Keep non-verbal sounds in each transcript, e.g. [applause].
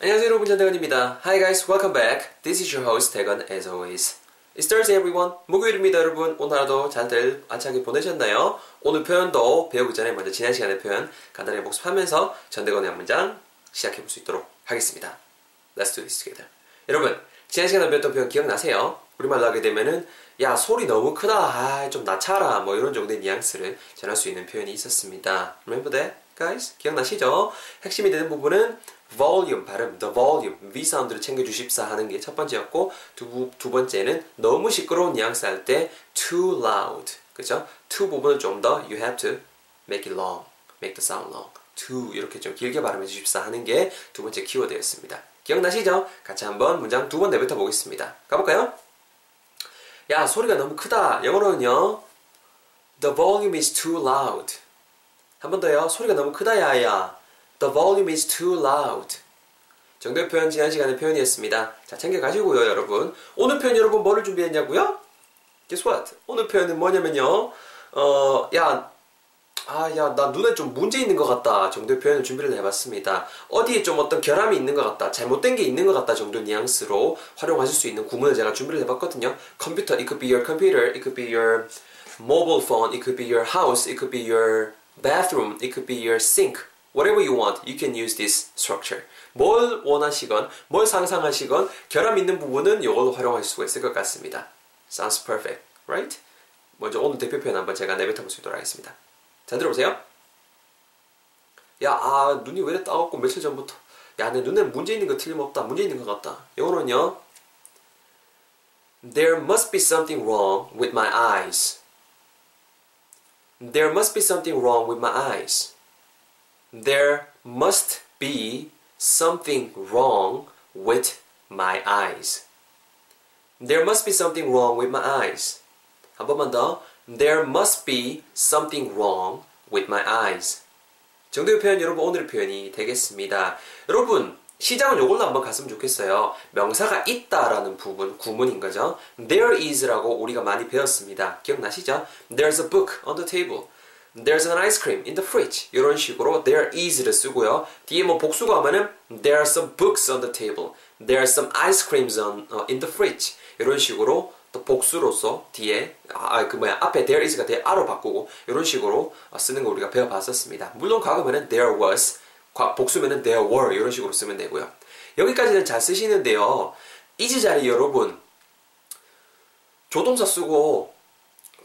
안녕하세요 여러분 전대건입니다. Hi guys, welcome back. This is your host 대건 as always. It's Thursday everyone. 목요일입니다 여러분. 오늘 하루도 잘들 알차게 보내셨나요? 오늘 표현도 배우기 전에 먼저 지난 시간의 표현 간단히 복습하면서 전대건의 한 문장 시작해 볼 수 있도록 하겠습니다. Let's do this together. 여러분, 지난 시간에 배웠던 표현 기억나세요? 우리말로 하게 되면은 야 소리 너무 크다 아, 좀 낮춰라 뭐 이런 정도의 뉘앙스를 전할 수 있는 표현이 있었습니다 Remember that, guys? 기억나시죠? 핵심이 되는 부분은 volume 발음, the volume V 사운드를 챙겨주십사 하는 게 첫 번째였고 두, 두 번째는 너무 시끄러운 뉘앙스 할 때 too loud 그죠? to 부분을 좀 더 you have to make it long make the sound long to 이렇게 좀 길게 발음해 주십사 하는 게 두 번째 키워드였습니다 기억나시죠? 같이 한번 문장 두 번 내뱉어 보겠습니다 가볼까요? 야 소리가 너무 크다 영어로는요 The volume is too loud 한 번 더요 소리가 너무 크다 야야 The volume is too loud 정도의 표현 지난 시간의 표현이었습니다 자 챙겨가시고요 여러분 오늘 표현 여러분 뭐를 준비했냐고요? Guess what? 오늘 표현은 뭐냐면요 어 야 아, 야, 나 눈에 좀 문제 있는 것 같다 정도의 표현을 준비를 해봤습니다. 어디에 좀 어떤 결함이 있는 것 같다, 잘못된 게 있는 것 같다 정도 뉘앙스로 활용하실 수 있는 구문을 제가 준비를 해봤거든요. 컴퓨터, it could be your computer, it could be your mobile phone, it could be your house, it could be your bathroom, it could be your sink. Whatever you want, you can use this structure. 뭘 원하시건, 뭘 상상하시건, 결함 있는 부분은 이걸로 활용할 수가 있을 것 같습니다. Sounds perfect, right? 먼저 오늘 대표 표현 한번 제가 내뱉어 있도록 하겠습니다. 잘 들어보세요. 야, 아, 눈이 왜 이렇게 따갑고 며칠 전부터. 야, 내 눈에 문제 있는 거 틀림없다. 문제 있는 것 같다. 영어로는요. There must be something wrong with my eyes. There must be something wrong with my eyes. There must be something wrong with my eyes. There must be something wrong with my eyes. 한 번만 더. There must be something wrong with my eyes. 정도의 표현 여러분 오늘 표현이 되겠습니다. 여러분 시장은 요걸로 한번 갔으면 좋겠어요. 명사가 있다라는 부분 구문인 거죠. There is라고 우리가 많이 배웠습니다. 기억나시죠? There's a book on the table. There's an ice cream in the fridge. 이런 식으로 there is를 쓰고요. 뒤에 뭐 복수가 하면은 There are some books on the table. There are some ice creams on, uh, in the fridge. 이런 식으로 또 복수로서 뒤에 아 그 뭐야 앞에 there is가 there are로 바꾸고 이런 식으로 쓰는 거 우리가 배워봤었습니다. 물론 과거면은 there was 복수면은 there were 이런 식으로 쓰면 되고요. 여기까지는 잘 쓰시는데요. is 자리 여러분 조동사 쓰고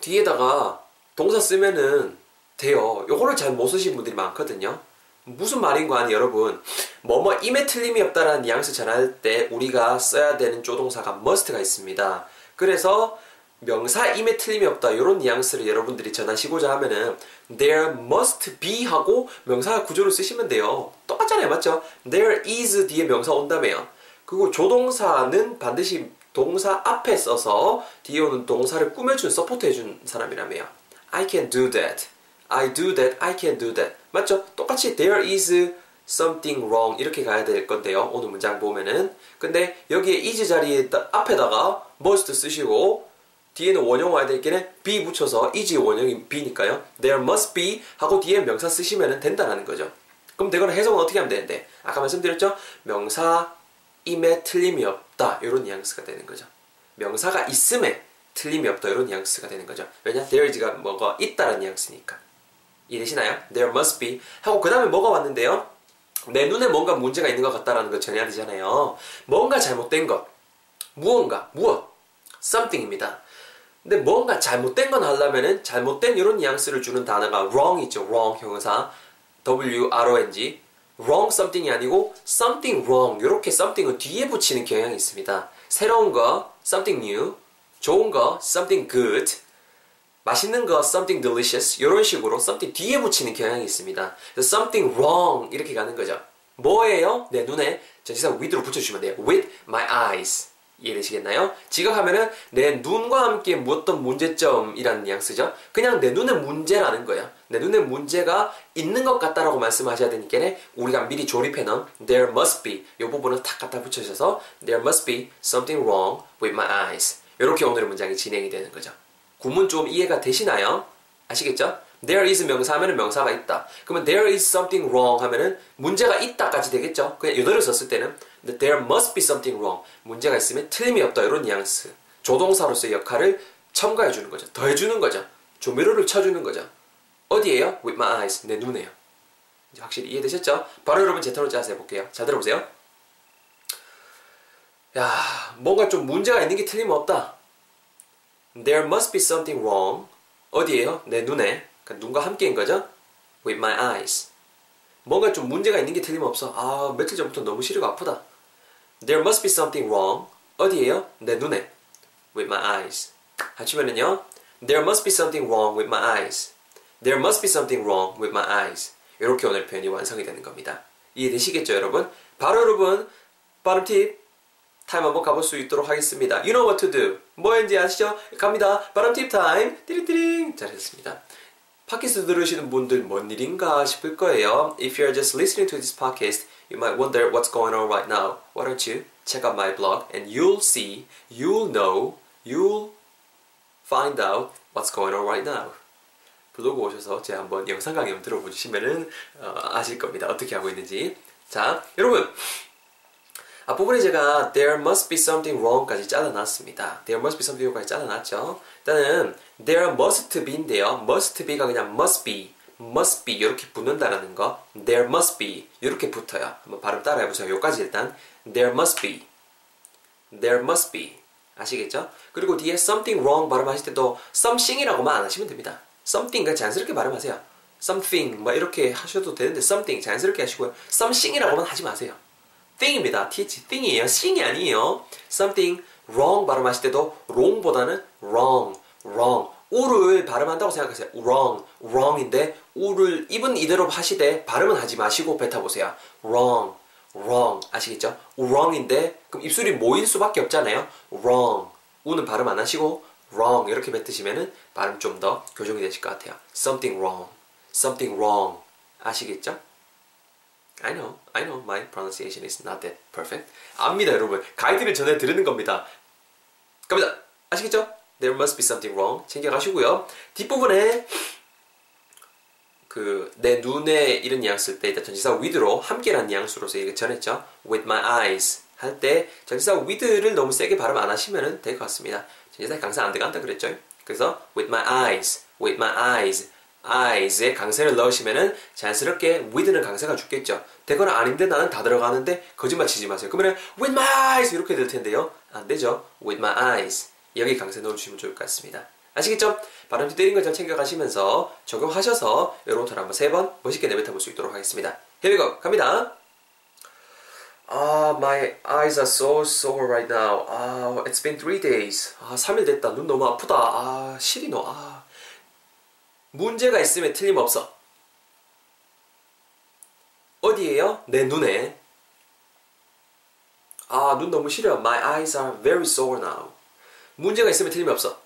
뒤에다가 동사 쓰면은 돼요. 요거를 잘 못 쓰신 분들이 많거든요. 무슨 말인 거 아니 여러분 뭐뭐 임에 틀림이 없다라는 뉘앙스 전할 때 우리가 써야 되는 조동사가 must가 있습니다. 그래서 명사 임에 틀림이 없다 이런 뉘앙스를 여러분들이 전하시고자 하면은 there must be 하고 명사 구조를 쓰시면 돼요. 똑같잖아요, 맞죠? there is 뒤에 명사 온다며요. 그리고 조동사는 반드시 동사 앞에 써서 뒤에 오는 동사를 꾸며준 서포트해준 사람이라며요. I can do that. I do that. I can do that. 맞죠? 똑같이 there is something wrong 이렇게 가야 될 건데요. 오늘 문장 보면은 근데 여기에 is 자리에 앞에다가 must 쓰시고 뒤에는 원형 와야 될 게는 be 붙여서 is 원형이 be니까요. there must be 하고 뒤에 명사 쓰시면 된다라는 거죠. 그럼 대거는 해석은 어떻게 하면 되는데 아까 말씀드렸죠? 명사 임에 틀림이 없다 이런 뉘앙스가 되는 거죠. 명사가 있음에 틀림이 없다 이런 뉘앙스가 되는 거죠. 왜냐? there is가 뭐가 있다라는 뉘앙스니까. 이해되시나요? there must be 하고 그 다음에 뭐가 왔는데요? 내 눈에 뭔가 문제가 있는 것 같다라는 걸 전해야 되잖아요. 뭔가 잘못된 것. 무언가, 무엇. something입니다. 근데 뭔가 잘못된 건 하려면은 잘못된 이런 뉘앙스를 주는 단어가 wrong 있죠. wrong 형용사. W-R-O-N-G. wrong something이 아니고 something wrong. 이렇게 something을 뒤에 붙이는 경향이 있습니다. 새로운 거, something new. 좋은 거, something good. 맛있는 거 something delicious 이런 식으로 something 뒤에 붙이는 경향이 있습니다. something wrong 이렇게 가는 거죠. 뭐예요? 내 눈에 전치사 with로 붙여주시면 돼요. with my eyes 이해되시겠나요? 지각하면은 내 눈과 함께 무엇던 문제점이라는 뉘앙스죠. 그냥 내 눈에 문제라는 거예요. 내 눈에 문제가 있는 것 같다라고 말씀하셔야 되니까 우리가 미리 조립해 놓은 there must be 이 부분을 탁 갖다 붙여셔서 there must be something wrong with my eyes 이렇게 오늘의 문장이 진행이 되는 거죠. 구문 좀 이해가 되시나요? 아시겠죠? there is 명사 하면은 명사가 있다. 그러면 there is something wrong 하면은 문제가 있다까지 되겠죠. 그냥 이대로 썼을 때는 there must be something wrong. 문제가 있으면 틀림이 없다 이런 뉘앙스. 조동사로서의 역할을 첨가해 주는 거죠. 더해 주는 거죠. 조미료를 쳐주는 거죠. 어디에요? With my eyes. 내 눈에요. 확실히 이해되셨죠? 바로 여러분 제 턴을 짜서 해볼게요. 잘 들어보세요. 야, 뭔가 좀 문제가 있는 게 틀림없다. There must be something wrong. 어디에요? 내 눈에. 그러니까 눈과 함께인 거죠? With my eyes. 뭔가 좀 문제가 있는 게 틀림없어. 아, 며칠 전부터 너무 시리가 아프다. There must be something wrong. 어디에요? 내 눈에. With my eyes. 하시면은요. There must be something wrong with my eyes. There must be something wrong with my eyes. 이렇게 오늘 표현이 완성이 되는 겁니다. 이해되시겠죠, 여러분? 바로 여러분, 빠른 팁, 타임 한번 가볼 수 있도록 하겠습니다. You know what to do. 뭐인지 아시죠? 갑니다. 바람 팁 타임. 띠링띠링. 잘했습니다. 팟캐스트 들으시는 분들 뭔 일인가 싶을 거예요. If you're just listening to this podcast, you might wonder what's going on right now. Why don't you check out my blog and you'll see, you'll know, you'll find out what's going on right now. 블로그 오셔서 제 한번 영상 강의 들어보시면은 어, 아실 겁니다. 어떻게 하고 있는지. 자, 여러분. 앞부분에 제가 there must be something wrong까지 잘라놨습니다. there must be something wrong까지 잘라놨죠. 일단은 there must be인데요. must be가 그냥 must be, must be 이렇게 붙는다라는 거. there must be 이렇게 붙어요. 한번 발음 따라해보세요. 요까지 일단 there must be, there must be 아시겠죠? 그리고 뒤에 something wrong 발음하실 때도 something이라고만 안 하시면 됩니다. something 그냥 자연스럽게 발음하세요. something 뭐 이렇게 하셔도 되는데 something 자연스럽게 하시고요. something이라고만 하지 마세요. Thing입니다. th thing이에요. sing이 아니에요. something wrong 발음하실 때도 wrong보다는 wrong, wrong. 우를 발음한다고 생각하세요. wrong, wrong인데 우를 입은 이대로 하시되 발음은 하지 마시고 뱉어보세요. wrong, wrong 아시겠죠? wrong인데 그럼 입술이 모일 수밖에 없잖아요. wrong 우는 발음 안 하시고 wrong 이렇게 뱉으시면은 발음 좀 더 교정이 되실 것 같아요. something wrong, something wrong 아시겠죠? I know, I know my pronunciation is not that perfect. 압니다, 여러분. 가이드를 전해 드리는 겁니다. 갑니다. 아시겠죠? There must be something wrong. 챙겨가시고요. 뒷부분에 그 내 눈에 이런 뉘앙스 쓸때 일단 전치사 with로 함께란 뉘앙스로서 얘기 전했죠. With my eyes 할 때 전치사 with를 너무 세게 발음 안 하시면 될 것 같습니다. 전치사 강사 안 들어간다 그랬죠. 그래서 with my eyes, with my eyes eyes에 강세를 넣으시면은 자연스럽게 with는 강세가 죽겠죠. 되거나 아닌데 나는 다 들어가는데 거짓말 치지 마세요. 그러면 with my eyes 이렇게 될 텐데요. 안 되죠. with my eyes 여기 강세 넣어주시면 좋을 것 같습니다. 아시겠죠? 발음지 때린 걸 잘 챙겨가시면서 적용하셔서 여러분들 한번 세 번 멋있게 내뱉어 볼 수 있도록 하겠습니다. Here we go. 갑니다. Ah, my eyes are so sore right now. Ah, it's been three days. 아, 3일 됐다. 눈 너무 아프다. 아, 너. 아. 문제가 있으면 틀림없어. 어디에요? 내 눈에. 아, 눈 너무 시려. My eyes are very sore now. 문제가 있으면 틀림없어.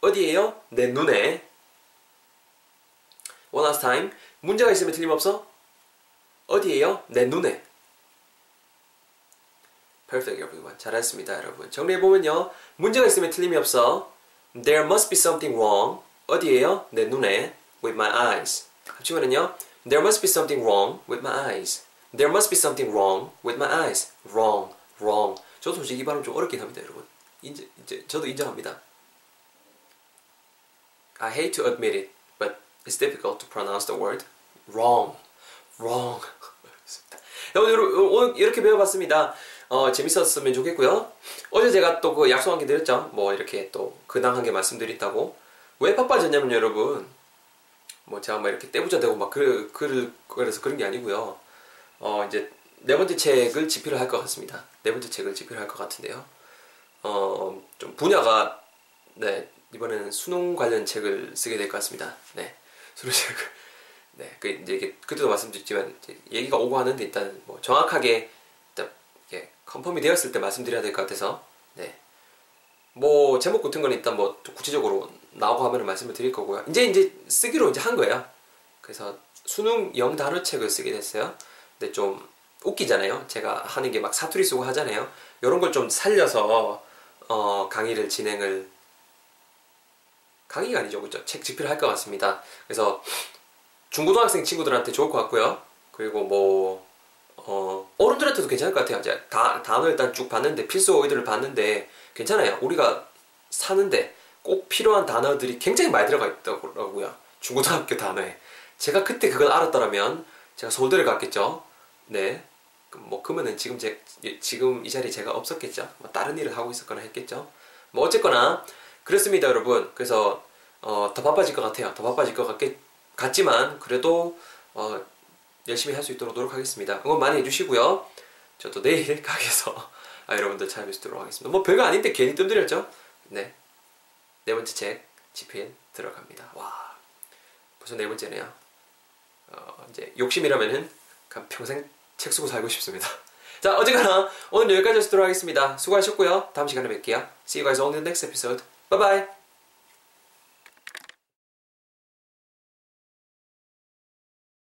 어디에요? 내 눈에. One last time. 문제가 있으면 틀림없어. 어디에요? 내 눈에. Perfect, everyone. 잘했습니다, 여러분. 정리해보면요. 문제가 있으면 틀림이 없어. There must be something wrong. 어디에요? 내 눈에. With my eyes. 합치면은요. There must be something wrong with my eyes. There must be something wrong with my eyes. Wrong, wrong. 저도 솔직히 이 발음 좀 어렵긴 합니다, 여러분. 인제, 이제 저도 인정합니다. I hate to admit it, but it's difficult to pronounce the word wrong, wrong. 여러분 오늘 이렇게 배워봤습니다. 어, 재밌었으면 좋겠고요. 어제 제가 또 그 약속 한 게 드렸죠. 뭐 이렇게 또 근황 한 게 말씀드린다고. 왜 바빠졌냐면 여러분 뭐 제가 막 이렇게 떼부자 되고 막 글, 글을 그래서 그런 게 아니고요. 어 이제 네 번째 책을 집필을 할 것 같습니다. 네 번째 책을 집필을 할것 같은데요. 어 좀 분야가 네 이번에는 수능 관련 책을 쓰게 될 것 같습니다. 네 수능 책을 네 그 이제 이게 그때도 말씀드렸지만 얘기가 오고 하는데 일단 뭐 정확하게 일단 이게 컨펌이 되었을 때 말씀드려야 될 것 같아서 네. 뭐 제목 같은 건 일단 뭐 구체적으로 나오고 하면 말씀을 드릴 거고요. 이제 이제 쓰기로 이제 한 거예요. 그래서 수능 영 단어책을 쓰게 됐어요. 근데 좀 웃기잖아요. 제가 하는 게 막 사투리 쓰고 하잖아요. 이런 걸 좀 살려서 어, 강의를 진행을 강의가 아니죠, 그죠? 책 집필을 할 것 같습니다. 그래서 중고등학생 친구들한테 좋을 것 같고요. 그리고 뭐 어, 어른들한테도 괜찮을 것 같아요. 이제 다 단어 일단 쭉 봤는데 필수 어휘들을 봤는데 괜찮아요. 우리가 사는데 꼭 필요한 단어들이 굉장히 많이 들어가 있더라고요. 중고등학교 단어에. 제가 그때 그걸 알았더라면 제가 서울대를 갔겠죠. 네. 뭐 그러면은 지금 제 지금 이 자리에 제가 없었겠죠. 뭐 다른 일을 하고 있었거나 했겠죠. 뭐 어쨌거나 그렇습니다, 여러분. 그래서 어, 더 바빠질 것 같아요. 더 바빠질 것 같겠, 같지만 그래도 어, 열심히 할 수 있도록 노력하겠습니다. 응원 많이 해주시고요. 저도 내일 [laughs] 가게에서 아, 여러분들 찾아뵙도록 하겠습니다. 뭐 별거 아닌데 괜히 뜸들였죠? 네. 네 번째 책 집필 들어갑니다. 와, 벌써 네 번째네요. 어, 이제 욕심이라면은 평생 책 쓰고 살고 싶습니다. [laughs] 자, 어쨌거나 오늘 여기까지 하도록 하겠습니다. 수고하셨고요. 다음 시간에 뵐게요. See you guys in the next episode. Bye bye.